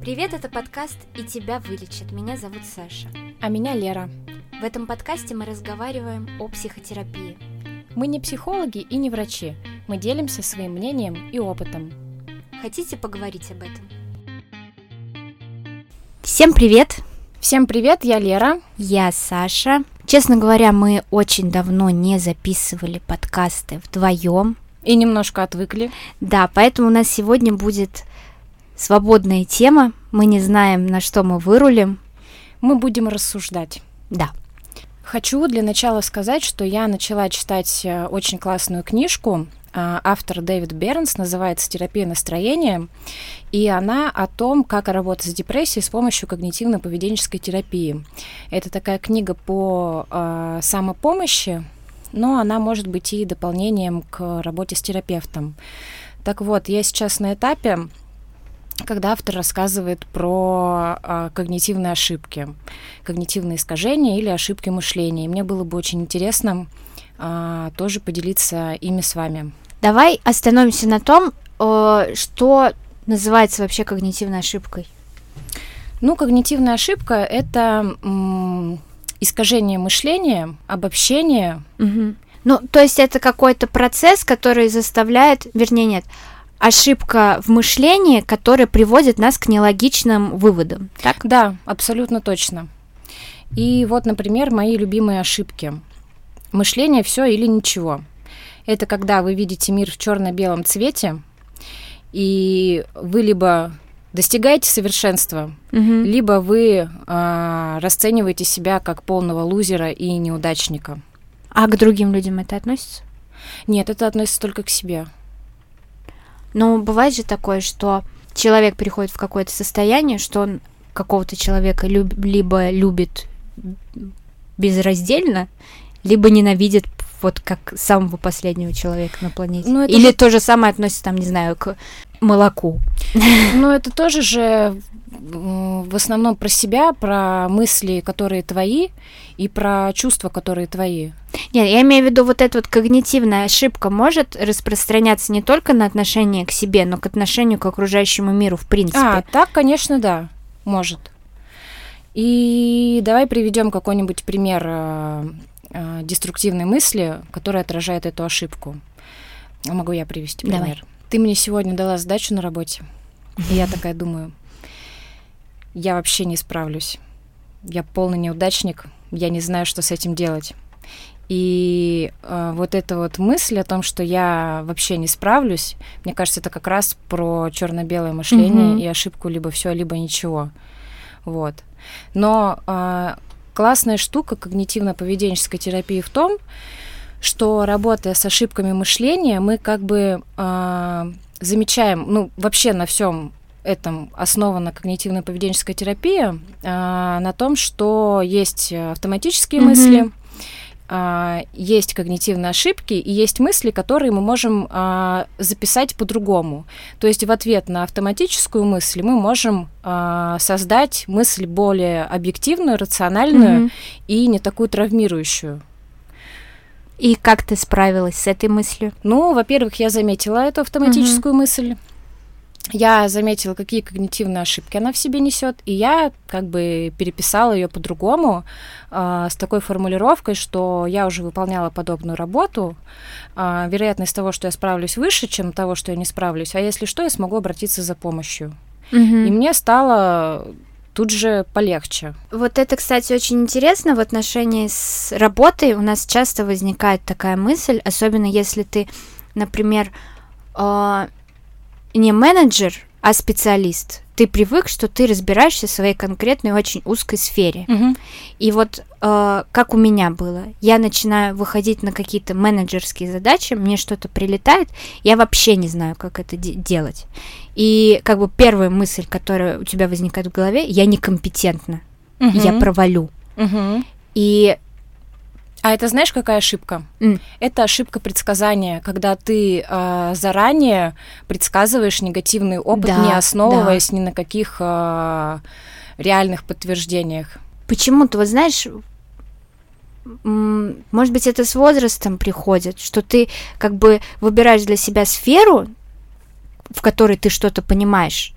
Привет, это подкаст «И тебя вылечат». Меня зовут Саша. А меня Лера. В этом подкасте мы разговариваем о психотерапии. Мы не психологи и не врачи. Мы делимся своим мнением и опытом. Хотите поговорить об этом? Всем привет! Всем привет, я Лера. Я Саша. Честно говоря, мы очень давно не записывали подкасты вдвоем. И немножко отвыкли. Да, поэтому у нас сегодня будет свободная тема. Мы не знаем, на что мы вырулим. Мы будем рассуждать. Да. Хочу для начала сказать, что я начала читать э, очень классную книжку. А, автор Дэвид Бернс называется «Терапия настроения», и она о том, как работать с депрессией с помощью когнитивно-поведенческой терапии. Это такая книга по э, самопомощи, но она может быть и дополнением к работе с терапевтом. Так вот, я сейчас на этапе когда автор рассказывает про а, когнитивные ошибки, когнитивные искажения или ошибки мышления. И мне было бы очень интересно а, тоже поделиться ими с вами. Давай остановимся на том, э, что называется вообще когнитивной ошибкой. Ну, когнитивная ошибка это м, искажение мышления, обобщение. Угу. Ну, то есть это какой-то процесс, который заставляет, вернее, нет, ошибка в мышлении, которая приводит нас к нелогичным выводам. Так? Да, абсолютно точно. И вот, например, мои любимые ошибки. Мышление все или ничего. Это когда вы видите мир в черно-белом цвете, и вы либо достигаете совершенства, угу. либо вы э, расцениваете себя как полного лузера и неудачника. А к другим людям это относится? Нет, это относится только к себе. Но бывает же такое, что человек приходит в какое-то состояние, что он какого-то человека люб- либо любит безраздельно, либо ненавидит вот как самого последнего человека на планете. Ну, Или же... то же самое относится, там, не знаю, к молоку. Ну, это тоже же в основном про себя, про мысли, которые твои, и про чувства, которые твои. Нет, я имею в виду вот эта вот когнитивная ошибка может распространяться не только на отношение к себе, но к отношению к окружающему миру в принципе. А, так, конечно, да, может. И давай приведем какой-нибудь пример э, э, деструктивной мысли, которая отражает эту ошибку. Могу я привести пример? Давай. Ты мне сегодня дала задачу на работе. И я такая думаю, я вообще не справлюсь. Я полный неудачник, я не знаю, что с этим делать. И э, вот эта вот мысль о том, что я вообще не справлюсь, мне кажется, это как раз про черно-белое мышление mm-hmm. и ошибку либо все, либо ничего. Вот. Но э, классная штука когнитивно-поведенческой терапии в том, что работая с ошибками мышления, мы как бы э, замечаем, ну, вообще на всем этом основана когнитивно-поведенческая терапия, а, на том, что есть автоматические mm-hmm. мысли, а, есть когнитивные ошибки и есть мысли, которые мы можем а, записать по-другому. То есть в ответ на автоматическую мысль мы можем а, создать мысль более объективную, рациональную mm-hmm. и не такую травмирующую. И как ты справилась с этой мыслью? Ну, во-первых, я заметила эту автоматическую mm-hmm. мысль я заметила, какие когнитивные ошибки она в себе несет, и я как бы переписала ее по-другому, э, с такой формулировкой, что я уже выполняла подобную работу, э, вероятность того, что я справлюсь выше, чем того, что я не справлюсь, а если что, я смогу обратиться за помощью. Mm-hmm. И мне стало тут же полегче. Вот это, кстати, очень интересно в отношении с работой. У нас часто возникает такая мысль, особенно если ты, например, э, не менеджер, а специалист. Ты привык, что ты разбираешься в своей конкретной очень узкой сфере. Угу. И вот э, как у меня было, я начинаю выходить на какие-то менеджерские задачи, мне что-то прилетает, я вообще не знаю, как это де- делать. И как бы первая мысль, которая у тебя возникает в голове, я некомпетентна, угу. я провалю. Угу. И а это знаешь, какая ошибка? Mm. Это ошибка предсказания, когда ты э, заранее предсказываешь негативный опыт, да, не основываясь да. ни на каких э, реальных подтверждениях. Почему-то, вот знаешь, может быть, это с возрастом приходит, что ты как бы выбираешь для себя сферу, в которой ты что-то понимаешь,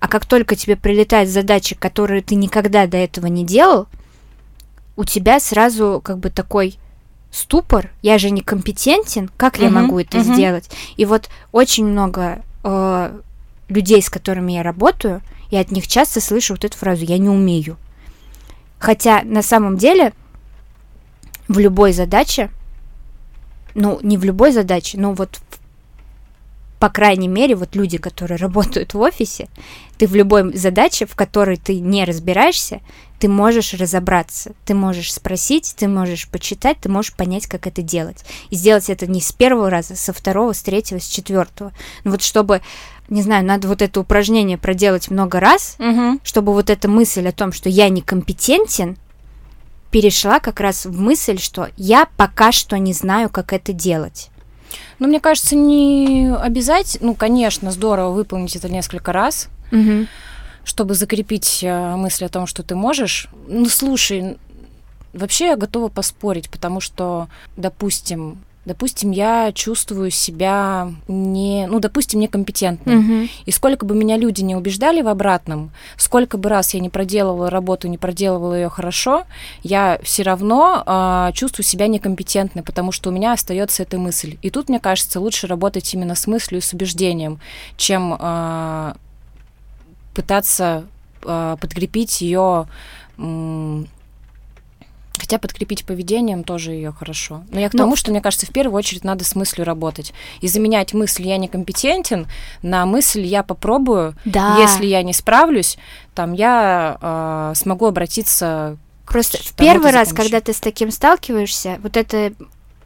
А как только тебе прилетает задача, которую ты никогда до этого не делал, у тебя сразу как бы такой ступор, я же некомпетентен, как uh-huh, я могу это uh-huh. сделать? И вот очень много э, людей, с которыми я работаю, я от них часто слышу вот эту фразу «я не умею». Хотя на самом деле в любой задаче, ну, не в любой задаче, но вот по крайней мере, вот люди, которые работают в офисе, ты в любой задаче, в которой ты не разбираешься, ты можешь разобраться, ты можешь спросить, ты можешь почитать, ты можешь понять, как это делать. И сделать это не с первого раза, со второго, с третьего, с четвертого. Но вот чтобы, не знаю, надо вот это упражнение проделать много раз, угу. чтобы вот эта мысль о том, что я некомпетентен, перешла как раз в мысль, что я пока что не знаю, как это делать. Ну, мне кажется, не обязательно, ну, конечно, здорово выполнить это несколько раз, угу чтобы закрепить э, мысль о том, что ты можешь. Ну, слушай, вообще я готова поспорить, потому что, допустим, Допустим, я чувствую себя не, ну, допустим, некомпетентной. Uh-huh. И сколько бы меня люди не убеждали в обратном, сколько бы раз я не проделывала работу, не проделывала ее хорошо, я все равно э, чувствую себя некомпетентной, потому что у меня остается эта мысль. И тут, мне кажется, лучше работать именно с мыслью и с убеждением, чем э, пытаться э, подкрепить ее Хотя подкрепить поведением тоже ее хорошо. Но я к тому, Но... что, мне кажется, в первую очередь надо с мыслью работать. И заменять мысль «я некомпетентен» на мысль «я попробую». Да. Если я не справлюсь, там я э, смогу обратиться Просто в первый раз, когда ты с таким сталкиваешься, вот эта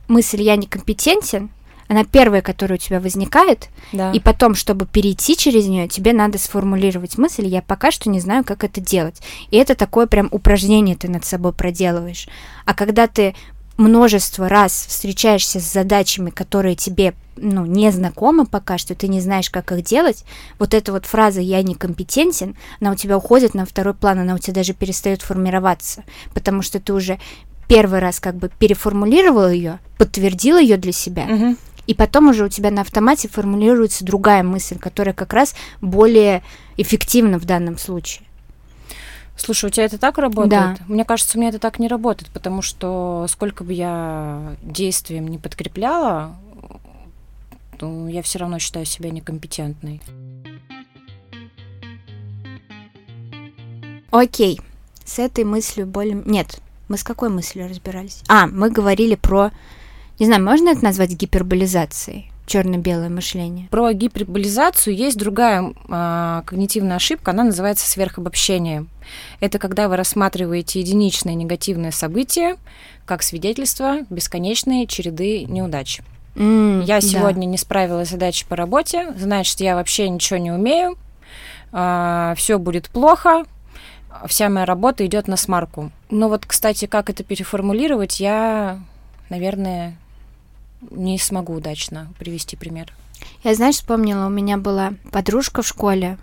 мысль «я некомпетентен», она первая, которая у тебя возникает, да. и потом, чтобы перейти через нее, тебе надо сформулировать мысль, я пока что не знаю, как это делать. И это такое прям упражнение ты над собой проделываешь. А когда ты множество раз встречаешься с задачами, которые тебе ну, не знакомы пока что, ты не знаешь, как их делать, вот эта вот фраза «я некомпетентен», она у тебя уходит на второй план, она у тебя даже перестает формироваться, потому что ты уже первый раз как бы переформулировал ее, подтвердил ее для себя, угу и потом уже у тебя на автомате формулируется другая мысль, которая как раз более эффективна в данном случае. Слушай, у тебя это так работает? Да. Мне кажется, у меня это так не работает, потому что сколько бы я действием не подкрепляла, то я все равно считаю себя некомпетентной. Окей, с этой мыслью более... Нет, мы с какой мыслью разбирались? А, мы говорили про не знаю, можно это назвать гиперболизацией? черно-белое мышление. Про гиперболизацию есть другая э, когнитивная ошибка, она называется сверхобобщение. Это когда вы рассматриваете единичные негативные события как свидетельство бесконечной череды неудач. Mm, я сегодня да. не справилась с задачей по работе, значит, я вообще ничего не умею, а, все будет плохо, вся моя работа идет на смарку. Но вот, кстати, как это переформулировать, я, наверное, не смогу удачно привести пример. Я, знаешь, вспомнила, у меня была подружка в школе,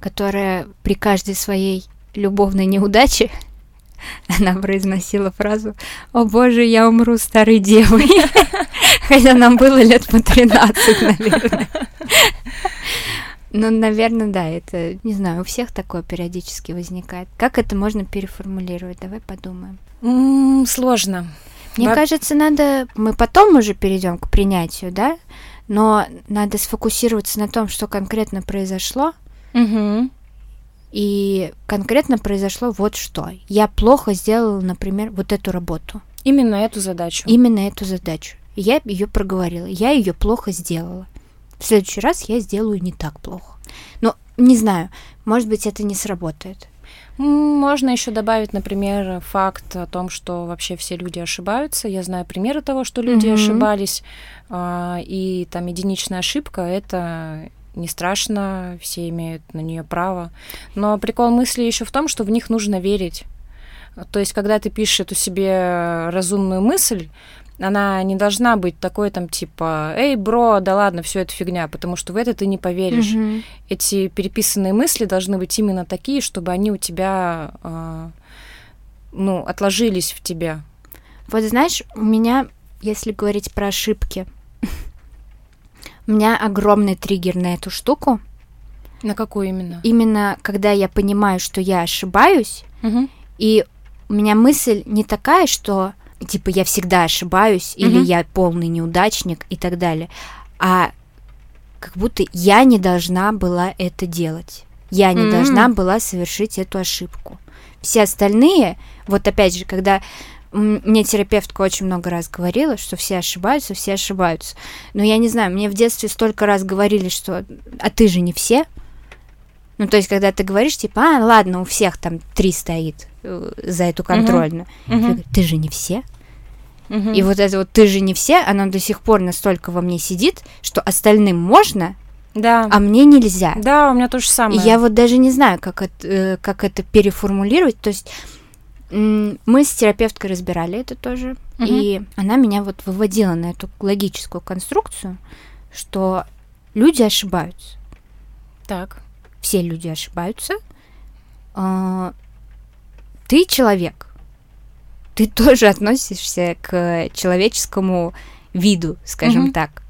которая при каждой своей любовной неудаче она произносила фразу «О боже, я умру старой девой», хотя нам было лет по 13, наверное. Ну, наверное, да, это, не знаю, у всех такое периодически возникает. Как это можно переформулировать? Давай подумаем. Сложно. Мне Во... кажется, надо... Мы потом уже перейдем к принятию, да? Но надо сфокусироваться на том, что конкретно произошло. Угу. И конкретно произошло вот что. Я плохо сделала, например, вот эту работу. Именно эту задачу. Именно эту задачу. Я ее проговорила. Я ее плохо сделала. В следующий раз я сделаю не так плохо. Но не знаю, может быть, это не сработает. Можно еще добавить, например, факт о том, что вообще все люди ошибаются. Я знаю примеры того, что люди mm-hmm. ошибались, а, и там единичная ошибка это не страшно, все имеют на нее право. Но прикол мысли еще в том, что в них нужно верить. То есть, когда ты пишешь эту себе разумную мысль, она не должна быть такой там типа, эй, бро, да ладно, все это фигня, потому что в это ты не поверишь. Угу. Эти переписанные мысли должны быть именно такие, чтобы они у тебя, э, ну, отложились в тебе. Вот знаешь, у меня, если говорить про ошибки, у меня огромный триггер на эту штуку. На какую именно? Именно когда я понимаю, что я ошибаюсь, Угу. и у меня мысль не такая, что типа я всегда ошибаюсь или Мгм. я полный неудачник и так далее, а как будто я не должна была это делать. Я не М. должна была совершить эту ошибку. Все остальные, вот опять же, когда мне терапевтка очень много раз говорила, что все ошибаются, все ошибаются. Но я не знаю, мне в детстве столько раз говорили, что «а ты же не все». Ну, то есть, когда ты говоришь, типа, а, ладно, у всех там три стоит за эту контрольную. Я говорю, ты же не все. И вот это вот «ты же не все», оно до сих пор настолько во мне сидит, что остальным можно, Да. а мне нельзя. Да, у меня то же И самое. я вот даже не знаю, как это, э, как это переформулировать. То есть мы с терапевткой разбирали это тоже, Мгм. и она меня вот выводила на эту логическую конструкцию, что люди ошибаются. Так. Все люди ошибаются. Ты человек. Ты тоже относишься к человеческому виду, скажем Мгм. так.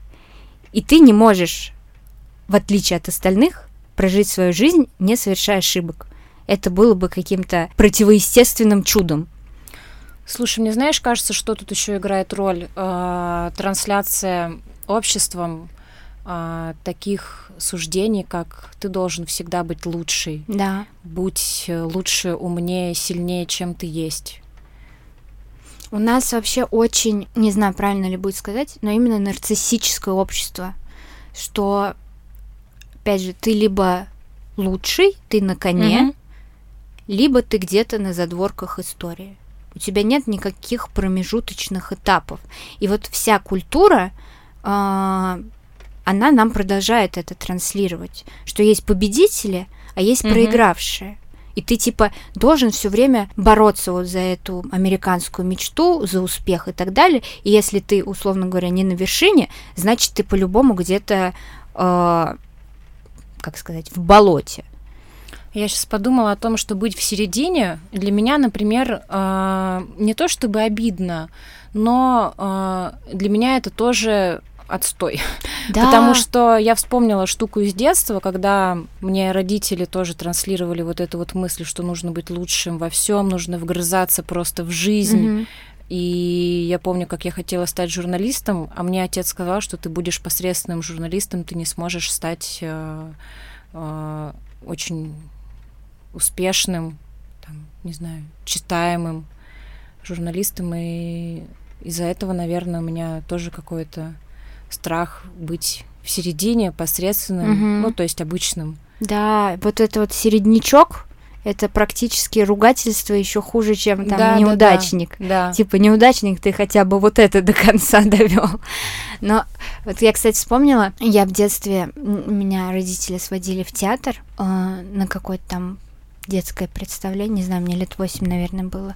И ты не можешь, в отличие от остальных, прожить свою жизнь, не совершая ошибок. Это было бы каким-то противоестественным чудом. Слушай, мне знаешь, кажется, что тут еще играет роль э, трансляция обществом э, таких суждений, как ты должен всегда быть лучший, Да. будь э, лучше, умнее, сильнее, чем ты есть. У нас вообще очень, не знаю, правильно ли будет сказать, но именно нарциссическое общество, что, опять же, ты либо лучший, ты на коне, Мгм. либо ты где-то на задворках истории. У тебя нет никаких промежуточных этапов. И вот вся культура, а, она нам продолжает это транслировать, что есть победители, а есть Мгм. проигравшие. И ты типа должен все время бороться вот за эту американскую мечту, за успех и так далее. И если ты, условно говоря, не на вершине, значит ты по-любому где-то, а, как сказать, в болоте. Я сейчас подумала о том, что быть в середине для меня, например, э, не то чтобы обидно, но э, для меня это тоже отстой. Потому что я вспомнила штуку из детства, когда мне родители тоже транслировали вот эту вот мысль, что нужно быть лучшим во всем, нужно вгрызаться просто в жизнь. Мгм. И я помню, как я хотела стать журналистом, а мне отец сказал, что ты будешь посредственным журналистом, ты не сможешь стать э, э, очень успешным, там, не знаю, читаемым журналистом. И из-за этого, наверное, у меня тоже какой-то страх быть в середине, посредственным, Мгм. ну, то есть обычным. Да, вот это вот середнячок, это практически ругательство еще хуже, чем там Да, да, неудачник. Да. Типа неудачник, ты хотя бы вот это до конца довел. Но вот я, кстати, вспомнила, я в детстве, меня родители сводили в театр э, на какое-то там детское представление, не знаю, мне лет восемь, наверное, было.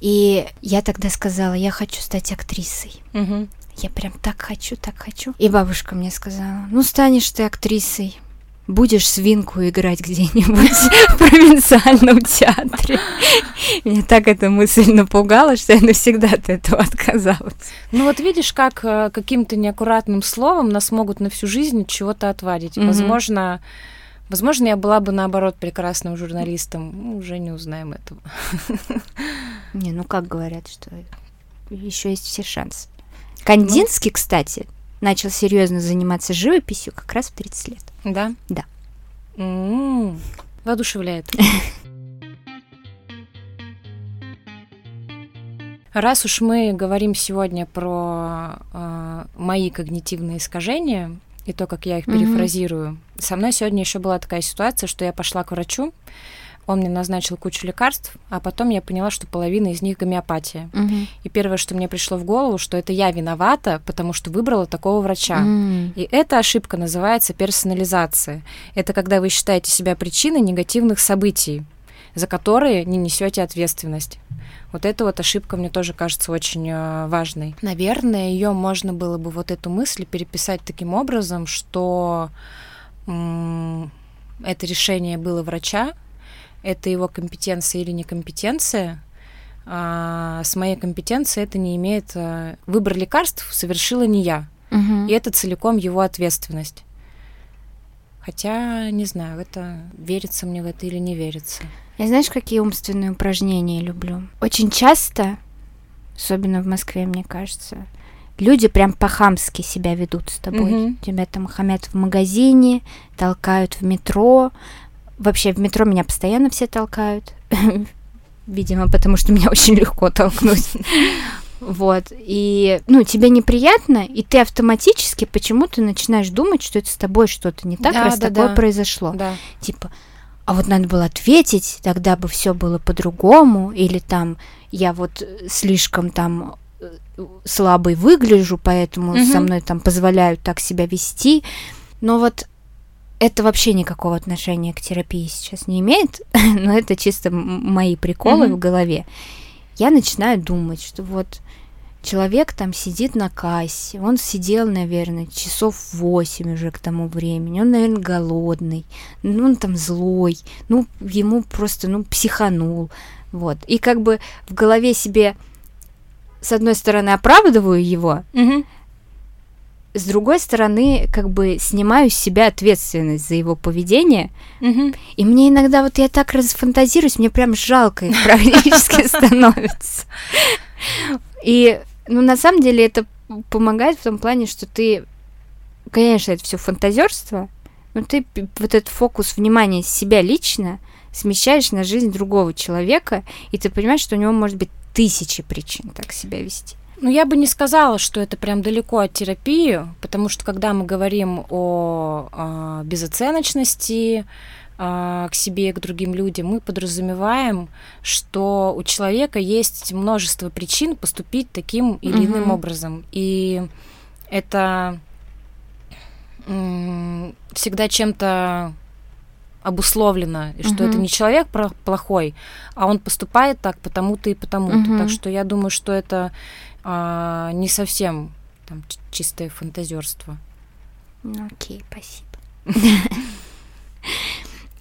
И я тогда сказала, я хочу стать актрисой. Мгм. Я прям так хочу, так хочу. И бабушка мне сказала, ну станешь ты актрисой, будешь свинку играть где-нибудь в провинциальном театре. Меня так эта мысль напугала, что я навсегда от этого отказалась. Ну вот видишь, как э, каким-то неаккуратным словом нас могут на всю жизнь от чего-то отвадить. Возможно, возможно, я была бы наоборот прекрасным журналистом. Ну, уже не узнаем этого. Не, ну как говорят, что еще есть все шансы. Кандинский, кстати, начал серьезно заниматься живописью как раз в 30 лет. Да? Да. М, Воодушевляет. Раз уж мы говорим сегодня про э, мои когнитивные искажения и то, как я их перефразирую, со мной сегодня еще была такая ситуация, что я пошла к врачу, он мне назначил кучу лекарств, а потом я поняла, что половина из них гомеопатия. И первое, что мне пришло в голову, что это я виновата, потому что выбрала такого врача. М. И эта ошибка называется персонализация. Это когда вы считаете себя причиной негативных событий, за которые не несете ответственность. Вот эта вот ошибка мне тоже кажется очень э, важной. Наверное, ее можно было бы вот эту мысль переписать таким образом, что это решение было врача, это его компетенция или некомпетенция. А с моей компетенцией это не имеет... э, Выбор лекарств совершила не я. Мгм. И это целиком его ответственность. Хотя, не знаю, это верится мне в это или не верится. Я знаешь, какие умственные упражнения люблю? Очень часто, особенно в Москве, мне кажется, люди прям по-хамски себя ведут с тобой. Мгм. Тебя там хамят в магазине, толкают в метро. Вообще в метро меня постоянно все толкают. Видимо, потому что меня очень легко толкнуть. Вот. И, ну, тебе неприятно, и ты автоматически почему-то начинаешь думать, что это с тобой что-то не так, Да, раз да, такое да. произошло. Да. Типа, а вот надо было ответить, тогда бы все было по-другому, или там я вот слишком там э, слабый выгляжу, поэтому Мгм. со мной там позволяют так себя вести. Но вот это вообще никакого отношения к терапии сейчас не имеет, но это чисто мои приколы Мгм. в голове. Я начинаю думать, что вот человек там сидит на кассе, он сидел, наверное, часов 8 уже к тому времени, он, наверное, голодный, ну, он там злой, ну, ему просто, ну, психанул, вот. И как бы в голове себе, с одной стороны, оправдываю его, Мгм. С другой стороны, как бы снимаю с себя ответственность за его поведение, Мгм. и мне иногда вот я так расфантазируюсь, мне прям жалко их практически становится. И, ну, на самом деле это помогает в том плане, что ты, конечно, это все фантазерство, но ты вот этот фокус внимания себя лично смещаешь на жизнь другого человека, и ты понимаешь, что у него может быть тысячи причин так себя вести. Ну, я бы не сказала, что это прям далеко от терапии, потому что когда мы говорим о а, безоценочности а, к себе и к другим людям, мы подразумеваем, что у человека есть множество причин поступить таким или иным Мгм. образом. И это всегда чем-то обусловлено, и что это Мгм. не человек плохой, а он поступает так потому-то и потому-то. Мгм. Так что я думаю, что это а, не совсем там, чистое фантазерство. Ну, окей, спасибо.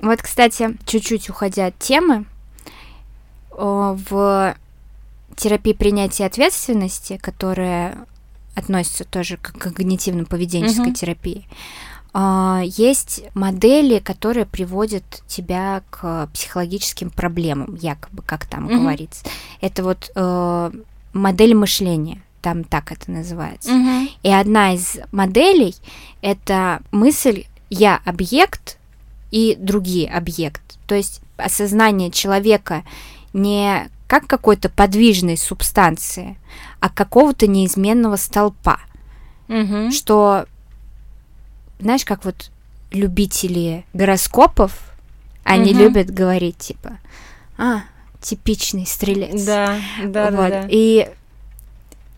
Вот, кстати, чуть-чуть уходя от темы, в терапии принятия ответственности, которая относится тоже к когнитивно-поведенческой терапии, а, есть модели, которые приводят тебя к психологическим проблемам, якобы, как там говорится. Это вот э, модель мышления, там так это называется. И одна из моделей — это мысль «я объект» и другие объект. То есть осознание человека не как какой-то подвижной субстанции, а какого-то неизменного столпа. Мгм. Что, знаешь, как вот любители гороскопов, они Мгм. любят говорить типа «А, типичный стрелец». Да, да, да, Вот. да. И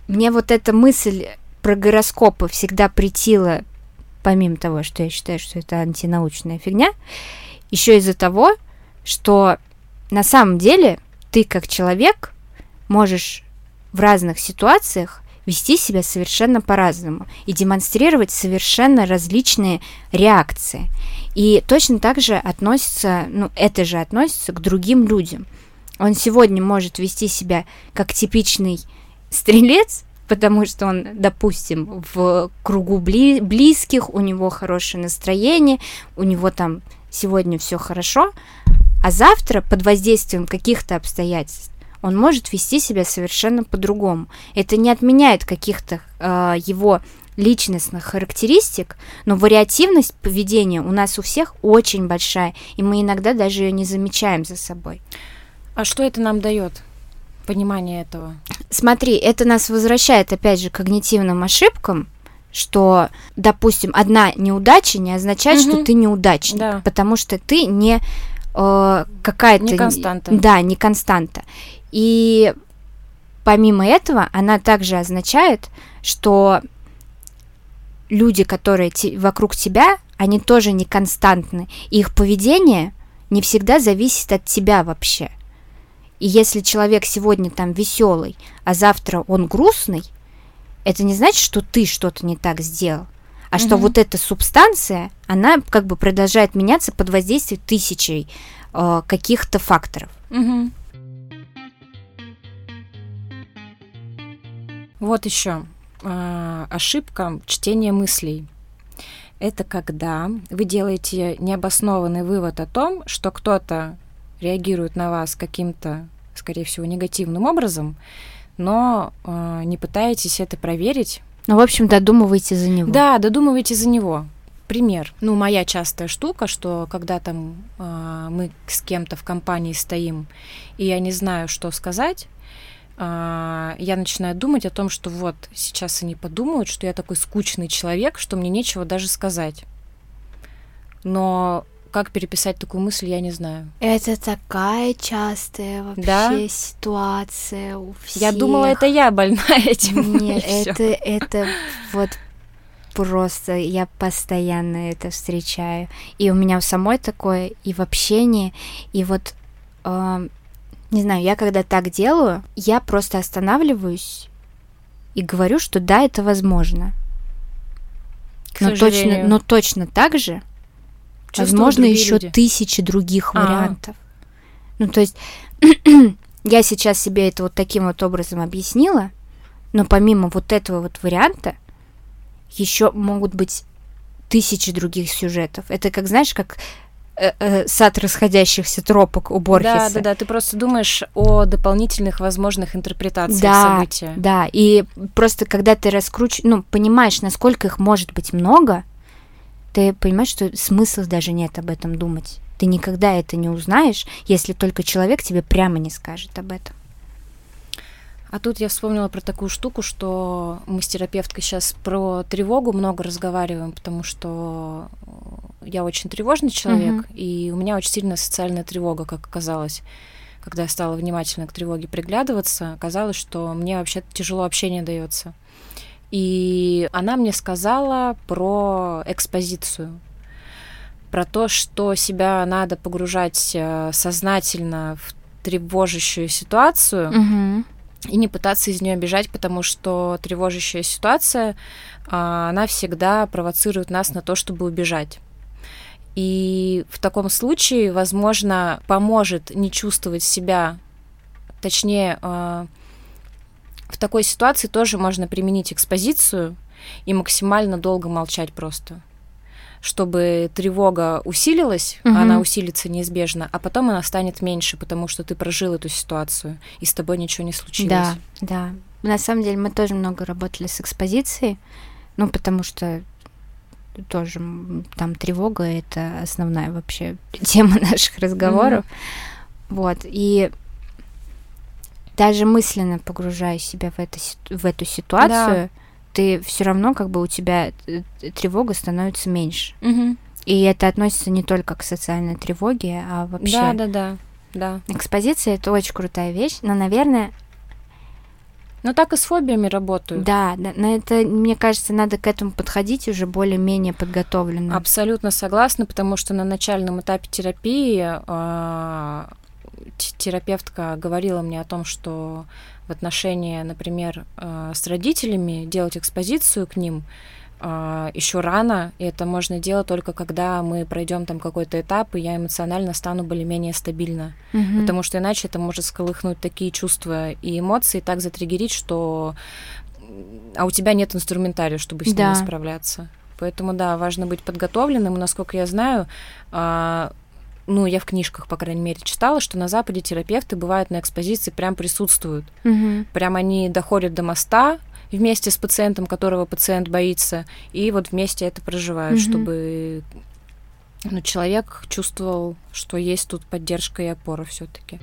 мне вот эта мысль про гороскопы всегда притила, помимо того, что я считаю, что это антинаучная фигня, еще из-за того, что на самом деле ты как человек можешь в разных ситуациях вести себя совершенно по-разному и демонстрировать совершенно различные реакции. И точно так же относится, ну, это же относится к другим людям. Он сегодня может вести себя как типичный стрелец, потому что он, допустим, в кругу бли- близких, у него хорошее настроение, у него там сегодня все хорошо, а завтра под воздействием каких-то обстоятельств он может вести себя совершенно по-другому. Это не отменяет каких-то э, его личностных характеристик, но вариативность поведения у нас у всех очень большая, и мы иногда даже ее не замечаем за собой. А что это нам дает? Понимание этого. Смотри, это нас возвращает опять же к когнитивным ошибкам, что, допустим, одна неудача не означает, что Мгм. ты неудачник, Да. потому что ты не э, какая-то... Не константа. Да, не константа. И помимо этого, она также означает, что люди, которые те- вокруг тебя, они тоже не константны. И их поведение не всегда зависит от тебя вообще. И если человек сегодня там веселый, а завтра он грустный, это не значит, что ты что-то не так сделал, а что Мгм. вот эта субстанция, она как бы продолжает меняться под воздействием тысячей э, каких-то факторов. Мгм. Вот еще ошибка чтения мыслей. Это когда вы делаете необоснованный вывод о том, что кто-то реагирует на вас каким-то, скорее всего, негативным образом, но э, не пытаетесь это проверить. Ну, в общем, додумываете за него. Да, додумываете за него. Пример. Ну, моя частая штука, что когда там э, мы с кем-то в компании стоим, и я не знаю, что сказать, э, я начинаю думать о том, что вот сейчас они подумают, что я такой скучный человек, что мне нечего даже сказать. Но как переписать такую мысль, я не знаю. Это такая частая вообще да? ситуация у всех. Я думала, это я больна этим. Нет, это, это вот просто я постоянно это встречаю. И у меня у самой такое, и в общении, и вот, э, не знаю, я когда так делаю, я просто останавливаюсь и говорю, что да, это возможно. К но точно, но точно так же Возможно, еще люди. тысячи других А-а-а. вариантов. Ну, то есть, я сейчас себе это вот таким вот образом объяснила, но помимо вот этого вот варианта, еще могут быть тысячи других сюжетов. Это как, знаешь, как э, э, сад расходящихся тропок у Борхеса. Да, да, да. Ты просто думаешь о дополнительных возможных интерпретациях да, события. Да, и просто когда ты раскручиваешь, ну, понимаешь, насколько их может быть много, ты понимаешь, что смысла даже нет об этом думать. Ты никогда это не узнаешь, если только человек тебе прямо не скажет об этом. А тут я вспомнила про такую штуку, что мы с терапевткой сейчас про тревогу много разговариваем, потому что я очень тревожный человек, uh-huh. и у меня очень сильная социальная тревога, как оказалось. Когда я стала внимательно к тревоге приглядываться, оказалось, что мне вообще тяжело общение дается. И она мне сказала про экспозицию, про то, что себя надо погружать э, сознательно в тревожащую ситуацию угу. и не пытаться из нее бежать, потому что тревожащая ситуация, а, она всегда провоцирует нас на то, чтобы убежать. И в таком случае, возможно, поможет не чувствовать себя, точнее, а, в такой ситуации тоже можно применить экспозицию и максимально долго молчать просто чтобы тревога усилилась, угу. она усилится неизбежно, а потом она станет меньше, потому что ты прожил эту ситуацию, и с тобой ничего не случилось. Да, да. На самом деле мы тоже много работали с экспозицией, ну, потому что тоже там тревога — это основная вообще тема наших разговоров. Угу. Вот, и даже мысленно погружая себя в, это, в эту ситуацию, да. ты все равно как бы у тебя э, тревога становится меньше. Угу. И это относится не только к социальной тревоге, а вообще. Да, да, да. Да. Экспозиция это очень крутая вещь, но, наверное. Но так и с фобиями работают. Да, да, на это, мне кажется, надо к этому подходить уже более-менее подготовленно. Абсолютно согласна, потому что на начальном этапе терапии э, терапевтка говорила мне о том, что в отношении, например, э, с родителями делать экспозицию к ним э, еще рано, и это можно делать только когда мы пройдем там какой-то этап, и я эмоционально стану более-менее стабильно. Mm-hmm. Потому что иначе это может сколыхнуть такие чувства и эмоции, так затриггерить, что а у тебя нет инструментария, чтобы с да. ними справляться. Поэтому, да, важно быть подготовленным. Насколько я знаю, а, ну, я в книжках, по крайней мере, читала, что на Западе терапевты бывают на экспозиции, прям присутствуют. Угу. Прям они доходят до моста вместе с пациентом, которого пациент боится, и вот вместе это проживают, угу. чтобы ну, человек чувствовал, что есть тут поддержка и опора все-таки.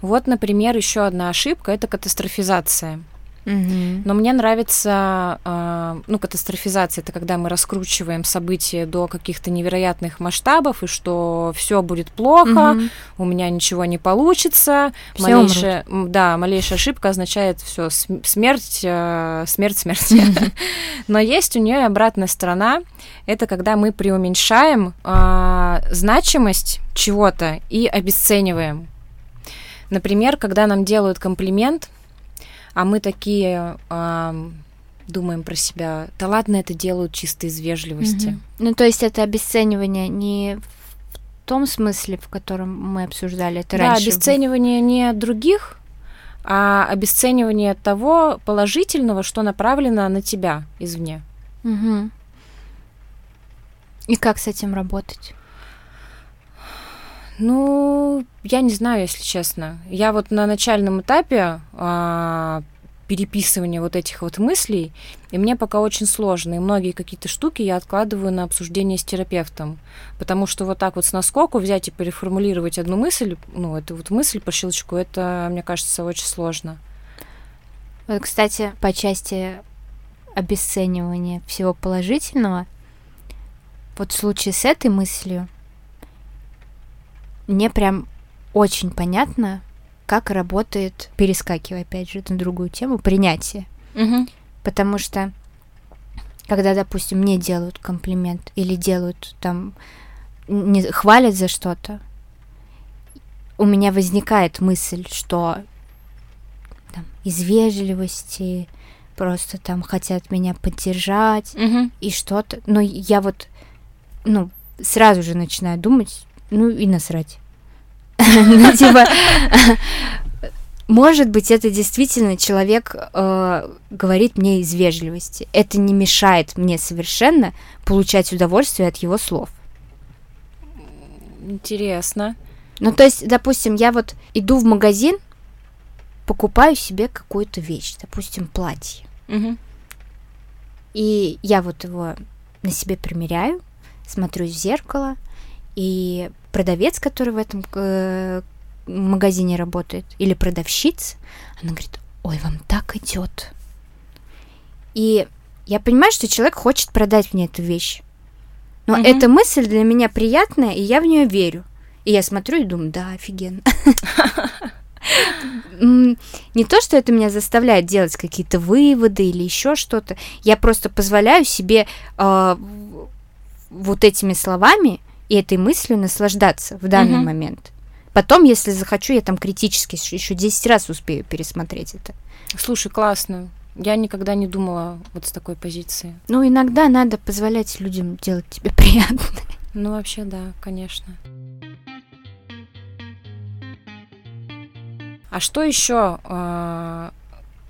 Вот, например, еще одна ошибка это катастрофизация. Угу. Но мне нравится, э, ну, катастрофизация это когда мы раскручиваем события до каких-то невероятных масштабов, и что все будет плохо, угу. у меня ничего не получится. Все малейшая, умрут. да, малейшая ошибка означает все смерть, э, смерть, смерть. Но есть у нее обратная сторона. Это когда мы преуменьшаем э, значимость чего-то и обесцениваем. Например, когда нам делают комплимент, а мы такие э, думаем про себя, да ладно, это делают чисто из вежливости. Mm-hmm. Ну, то есть это обесценивание не в том смысле, в котором мы обсуждали это да, раньше. Да, обесценивание не других, а обесценивание того положительного, что направлено на тебя извне. Угу. И как с этим работать? Ну, я не знаю, если честно. Я вот на начальном этапе а, переписывания вот этих вот мыслей, и мне пока очень сложно. И многие какие-то штуки я откладываю на обсуждение с терапевтом. Потому что вот так вот с наскоку взять и переформулировать одну мысль, ну, эту вот мысль по щелчку, это, мне кажется, очень сложно. Вот, кстати, по части обесценивания всего положительного, вот в случае с этой мыслью, мне прям очень понятно, как работает, перескакивая опять же на другую тему, принятие. Угу. Потому что, когда, допустим, мне делают комплимент или делают там, не, хвалят за что-то, у меня возникает мысль, что там, из вежливости просто там хотят меня поддержать угу. и что-то. Но я вот, ну, сразу же начинаю думать, ну и насрать. Ну, типа, может быть, это действительно человек э, говорит мне из вежливости. Это не мешает мне совершенно получать удовольствие от его слов. Интересно. Ну, то есть, допустим, я вот иду в магазин, покупаю себе какую-то вещь, допустим, платье. Угу. И я вот его на себе примеряю, смотрю в зеркало, и продавец, который в этом э, магазине работает, или продавщица, она говорит, ой, вам так идет. И я понимаю, что человек хочет продать мне эту вещь. Но угу. эта мысль для меня приятная, и я в нее верю. И я смотрю и думаю, да, офигенно. Не то, что это меня заставляет делать какие-то выводы или еще что-то. Я просто позволяю себе э, вот этими словами и этой мыслью наслаждаться в данный угу. момент. Потом, если захочу, я там критически еще 10 раз успею пересмотреть это. Слушай, классно. Я никогда не думала вот с такой позиции. Ну, иногда надо позволять людям делать тебе приятно. Ну, вообще, да, конечно. А что еще? А,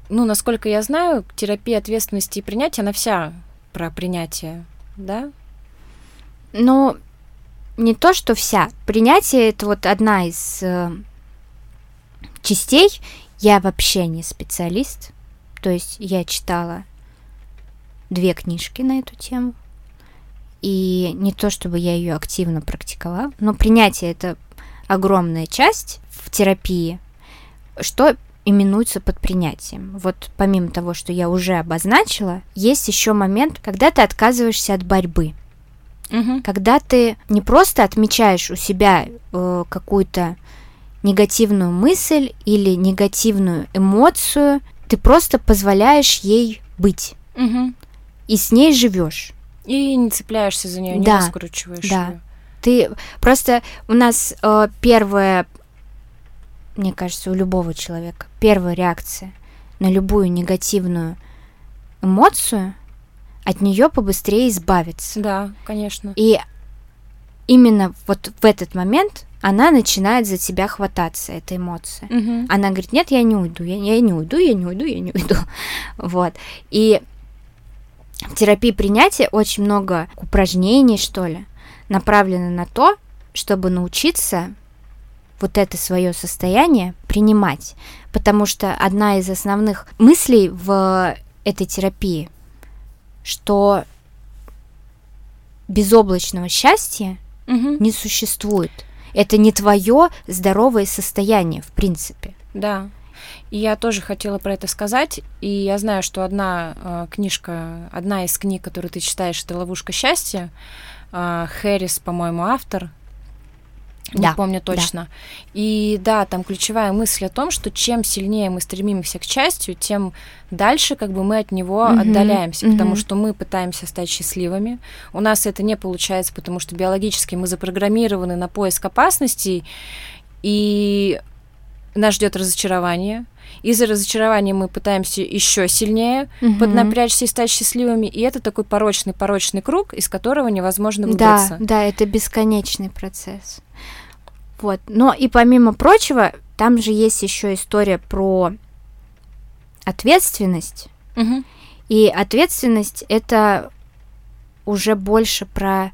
ну, насколько я знаю, терапия ответственности и принятия, она вся про принятие, да? Ну, не то, что вся. Принятие это вот одна из э, частей. Я вообще не специалист. То есть я читала две книжки на эту тему. И не то, чтобы я ее активно практиковала, но принятие это огромная часть в терапии, что именуется под принятием. Вот помимо того, что я уже обозначила, есть еще момент, когда ты отказываешься от борьбы. Угу. Когда ты не просто отмечаешь у себя э, какую-то негативную мысль или негативную эмоцию, ты просто позволяешь ей быть. Угу. И с ней живешь. И не цепляешься за нее, не да, раскручиваешь да. ее. Ты просто у нас э, первая, мне кажется, у любого человека первая реакция на любую негативную эмоцию от нее побыстрее избавиться. Да, конечно. И именно вот в этот момент она начинает за тебя хвататься, эта эмоция. Угу. Она говорит, нет, я не уйду, я, я не уйду, я не уйду, я не уйду. Вот. И в терапии принятия очень много упражнений, что ли, направлено на то, чтобы научиться вот это свое состояние принимать. Потому что одна из основных мыслей в этой терапии – что безоблачного счастья угу. не существует. Это не твое здоровое состояние, в принципе. Да. И я тоже хотела про это сказать. И я знаю, что одна э, книжка, одна из книг, которую ты читаешь, это «Ловушка счастья». Э, Хэрис, по-моему, автор не да, помню точно. Да. И да, там ключевая мысль о том, что чем сильнее мы стремимся к счастью, тем дальше как бы мы от него mm-hmm. отдаляемся, mm-hmm. потому что мы пытаемся стать счастливыми. У нас это не получается, потому что биологически мы запрограммированы на поиск опасностей, и нас ждет разочарование. Из-за разочарования мы пытаемся еще сильнее угу. поднапрячься и стать счастливыми. И это такой порочный, порочный круг, из которого невозможно выбраться. Да, да, это бесконечный процесс. Вот. Но и помимо прочего, там же есть еще история про ответственность. Мгм. И ответственность это уже больше про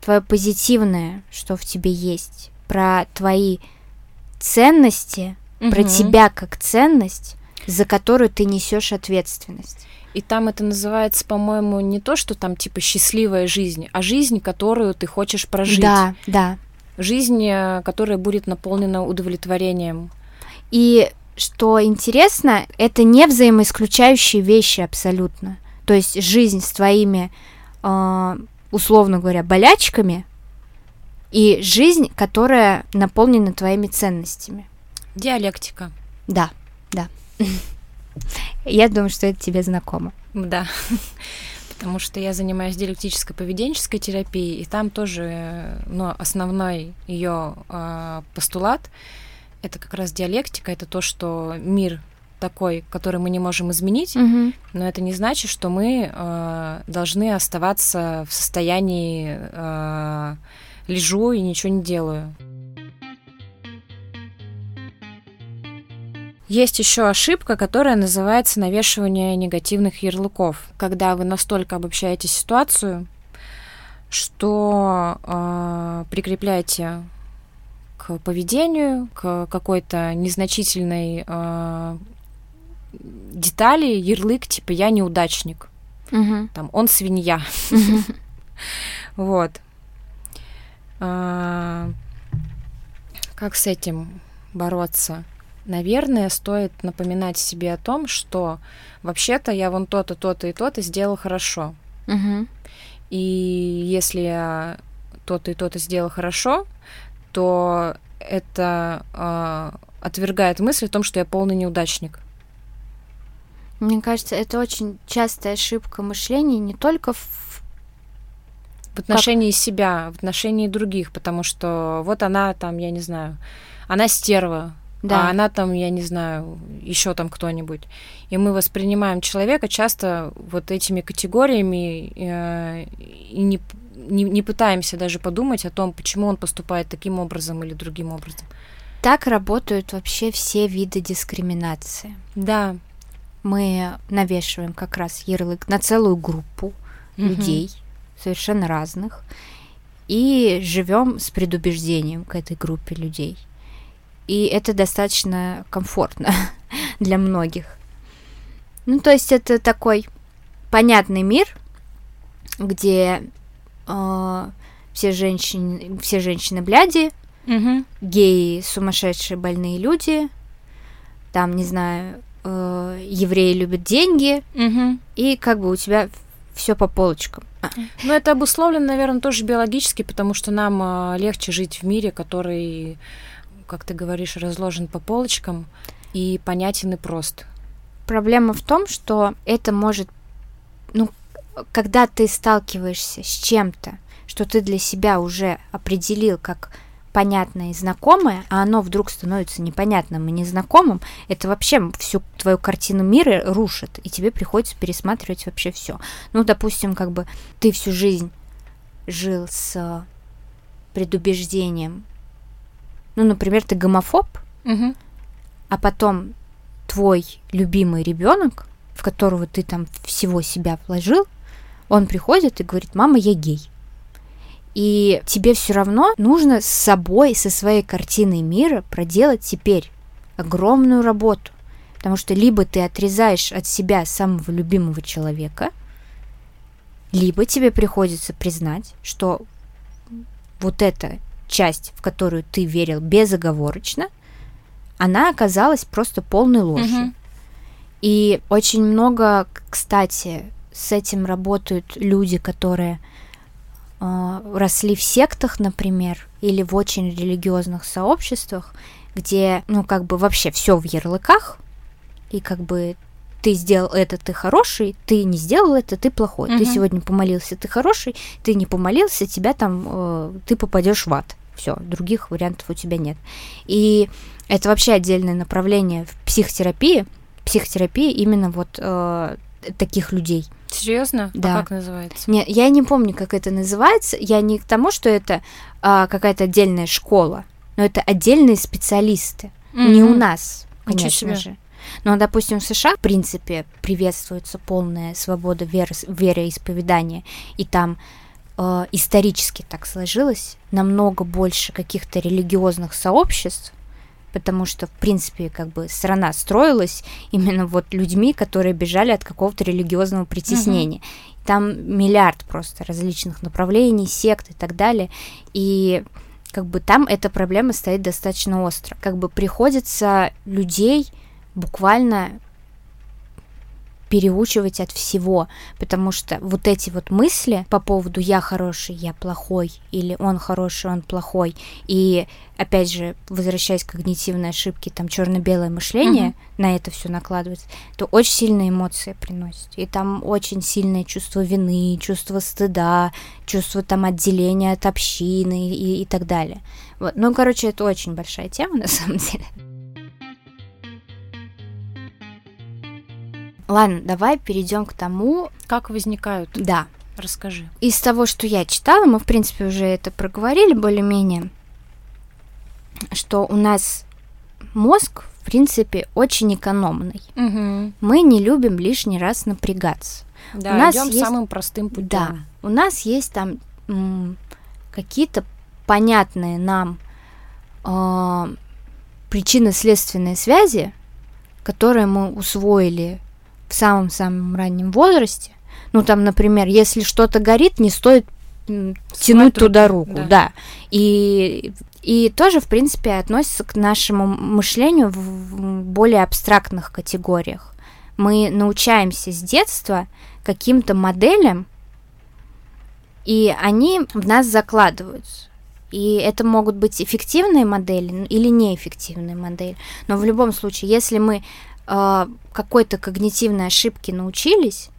твое позитивное, что в тебе есть, про твои ценности, про Мгм. тебя как ценность, за которую ты несешь ответственность. И там это называется, по-моему, не то, что там типа счастливая жизнь, а жизнь, которую ты хочешь прожить. Да, да. Жизнь, которая будет наполнена удовлетворением. И что интересно, это не взаимоисключающие вещи абсолютно. То есть жизнь с твоими, э, условно говоря, болячками и жизнь, которая наполнена твоими ценностями. Диалектика. Да, да. Я думаю, что это тебе знакомо. Да. Потому что я занимаюсь диалектической поведенческой терапией, и там тоже, э, ну, основной ее постулат это как раз диалектика, это то, что мир такой, который мы не можем изменить, Мгм. но это не значит, что мы э, должны оставаться в состоянии э, лежу и ничего не делаю. Есть еще ошибка, которая называется навешивание негативных ярлыков. Когда вы настолько обобщаете ситуацию, что э, прикрепляете к поведению, к какой-то незначительной э, детали ярлык типа я неудачник, Мгм. там он свинья, вот. А, Как с этим бороться? Наверное, стоит напоминать себе о том, что вообще-то я вон то-то, то-то и то-то сделал хорошо. Мгм. И если я то-то и то-то сделал хорошо, то это а, отвергает мысль о том, что я полный неудачник. Мне кажется, это очень частая ошибка мышления не только в... В отношении себя, в отношении других, потому что вот она там, я не знаю, она стерва, Да. а она там, я не знаю, еще там кто-нибудь. И мы воспринимаем человека часто вот этими категориями э, и не, не, не пытаемся даже подумать о том, почему он поступает таким образом или другим образом. Так работают вообще все виды дискриминации. Да. Мы навешиваем как раз ярлык на целую группу Мгм. людей, совершенно разных, и живем с предубеждением к этой группе людей. И это достаточно комфортно для многих. Ну, то есть это такой понятный мир, где э, все женщины, все женщины бляди, Мгм. геи сумасшедшие больные люди, там, не знаю, э, евреи любят деньги, Мгм. и как бы у тебя все по полочкам. А, Ну, это обусловлено, наверное, тоже биологически, потому что нам а, легче жить в мире, который, как ты говоришь, разложен по полочкам и понятен и прост. Проблема в том, что это может, ну, когда ты сталкиваешься с чем-то, что ты для себя уже определил как понятное и знакомое, а оно вдруг становится непонятным и незнакомым, это вообще всю твою картину мира рушит, и тебе приходится пересматривать вообще все. Ну, допустим, как бы ты всю жизнь жил с предубеждением. Ну, например, ты гомофоб, Мгм. а потом твой любимый ребенок, в которого ты там всего себя вложил, он приходит и говорит, мама, я гей. И тебе все равно нужно с собой, со своей картиной мира проделать теперь огромную работу. Потому что либо ты отрезаешь от себя самого любимого человека, либо тебе приходится признать, что вот эта часть, в которую ты верил безоговорочно, она оказалась просто полной ложью. Мгм. И очень много, кстати, с этим работают люди, которые э, росли в сектах, например, или в очень религиозных сообществах, где, ну, как бы вообще все в ярлыках, и как бы ты сделал это, ты хороший, ты не сделал это, ты плохой. Ты Мгм. сегодня помолился, ты хороший, ты не помолился, тебя там, э, ты попадешь в ад. Все, других вариантов у тебя нет. И это вообще отдельное направление в психотерапии. Психотерапия именно вот э, таких людей. Серьезно? Да. А как называется? Не, я не помню, как это называется. Я не к тому, что это а, какая-то отдельная школа. но это отдельные специалисты, mm-hmm. не у нас, конечно же. Но, допустим, в США, в принципе, приветствуется полная свобода веры, вероисповедания, и там э, исторически так сложилось, намного больше каких-то религиозных сообществ, потому что, в принципе, как бы страна строилась именно вот людьми, которые бежали от какого-то религиозного притеснения. Uh-huh. Там миллиард просто различных направлений, сект и так далее. И как бы там эта проблема стоит достаточно остро. Как бы приходится людей буквально переучивать от всего, потому что вот эти вот мысли по поводу я хороший, я плохой, или он хороший, он плохой, и опять же, возвращаясь к когнитивной ошибке, там черно-белое мышление uh-huh. на это все накладывается, то очень сильные эмоции приносит. И там очень сильное чувство вины, чувство стыда, чувство там отделения от общины и, и так далее. Вот. Ну, короче, это очень большая тема на самом деле. Ладно, давай перейдем к тому, как возникают. Да. Расскажи. Из того, что я читала, мы, в принципе, уже это проговорили более-менее, что у нас мозг, в принципе, очень экономный. Угу. Мы не любим лишний раз напрягаться. Да, у нас идем есть... самым простым путем. Да, у нас есть там м- какие-то понятные нам э- причинно-следственные связи, которые мы усвоили в самом-самом раннем возрасте. Ну, там, например, если что-то горит, не стоит тянуть туда руку, да. да. И, и тоже, в принципе, относится к нашему мышлению в более абстрактных категориях. Мы научаемся с детства каким-то моделям, и они в нас закладываются. И это могут быть эффективные модели или неэффективные модели. Но в любом случае, если мы э, какой-то когнитивной ошибке научились,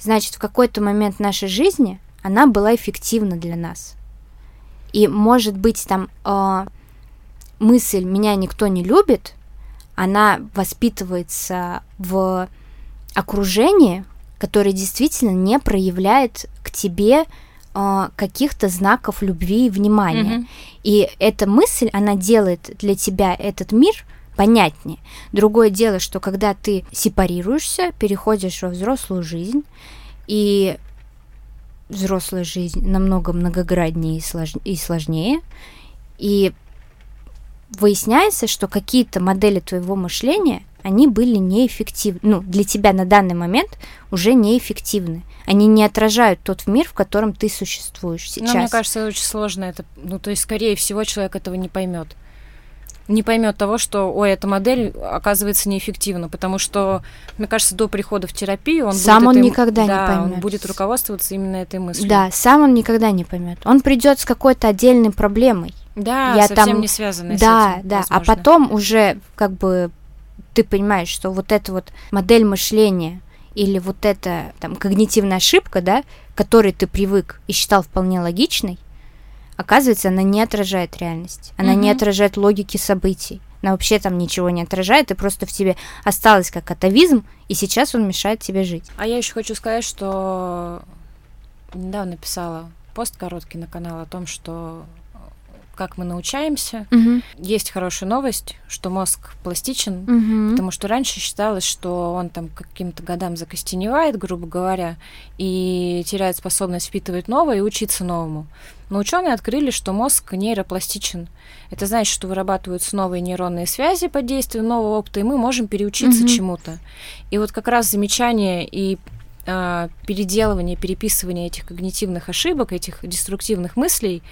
значит, в какой-то момент нашей жизни она была эффективна для нас. И может быть там э, мысль «меня никто не любит», она воспитывается в окружении, которое действительно не проявляет к тебе э, каких-то знаков любви и внимания. Mm-hmm. И эта мысль, она делает для тебя этот мир понятнее. Другое дело, что когда ты сепарируешься, переходишь во взрослую жизнь, и взрослая жизнь намного многограднее и, слож... и сложнее, и выясняется, что какие-то модели твоего мышления, они были неэффективны, ну, для тебя на данный момент уже неэффективны. Они не отражают тот мир, в котором ты существуешь сейчас. Ну, мне кажется, очень сложно это, ну, то есть, скорее всего, человек этого не поймет не поймет того, что, ой, эта модель оказывается неэффективна, потому что, мне кажется, до прихода в терапию он сам будет он этой, никогда да, не поймет. Он будет руководствоваться именно этой мыслью. Да, сам он никогда не поймет. Он придет с какой-то отдельной проблемой. Да, я совсем там... не связанной да, с этим. Да, возможно. а потом уже как бы ты понимаешь, что вот эта вот модель мышления или вот эта там когнитивная ошибка, да, которой ты привык и считал вполне логичной, оказывается, она не отражает реальность, она mm-hmm. не отражает логики событий она вообще там ничего не отражает, и просто в тебе осталось как атовизм, и сейчас он мешает тебе жить. А я еще хочу сказать, что недавно писала пост короткий на канал о том, что как мы научаемся. Угу. Есть хорошая новость, что мозг пластичен, угу. потому что раньше считалось, что он там каким-то годам закостеневает, грубо говоря, и теряет способность впитывать новое и учиться новому. Но ученые открыли, что мозг нейропластичен. Это значит, что вырабатываются новые нейронные связи под действием нового опыта, и мы можем переучиться mm-hmm. чему-то. И вот как раз замечание и э, переделывание, переписывание этих когнитивных ошибок, этих деструктивных мыслей,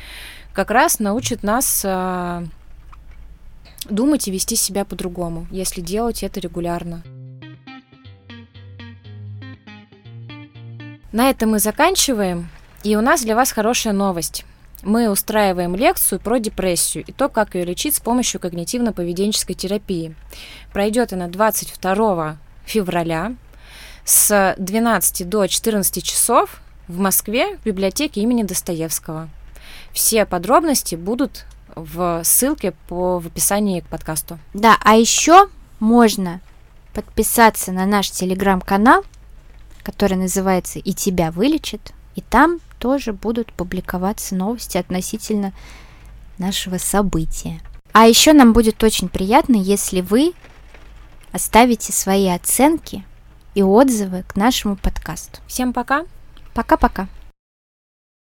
как раз научит нас э, думать и вести себя по-другому, если делать это регулярно. На этом мы заканчиваем. И у нас для вас хорошая новость мы устраиваем лекцию про депрессию и то, как ее лечить с помощью когнитивно-поведенческой терапии. Пройдет она 22 февраля с 12 до 14 часов в Москве в библиотеке имени Достоевского. Все подробности будут в ссылке по, в описании к подкасту. Да, а еще можно подписаться на наш телеграм-канал, который называется «И тебя вылечит», и там тоже будут публиковаться новости относительно нашего события. А еще нам будет очень приятно, если вы оставите свои оценки и отзывы к нашему подкасту. Всем пока. Пока-пока.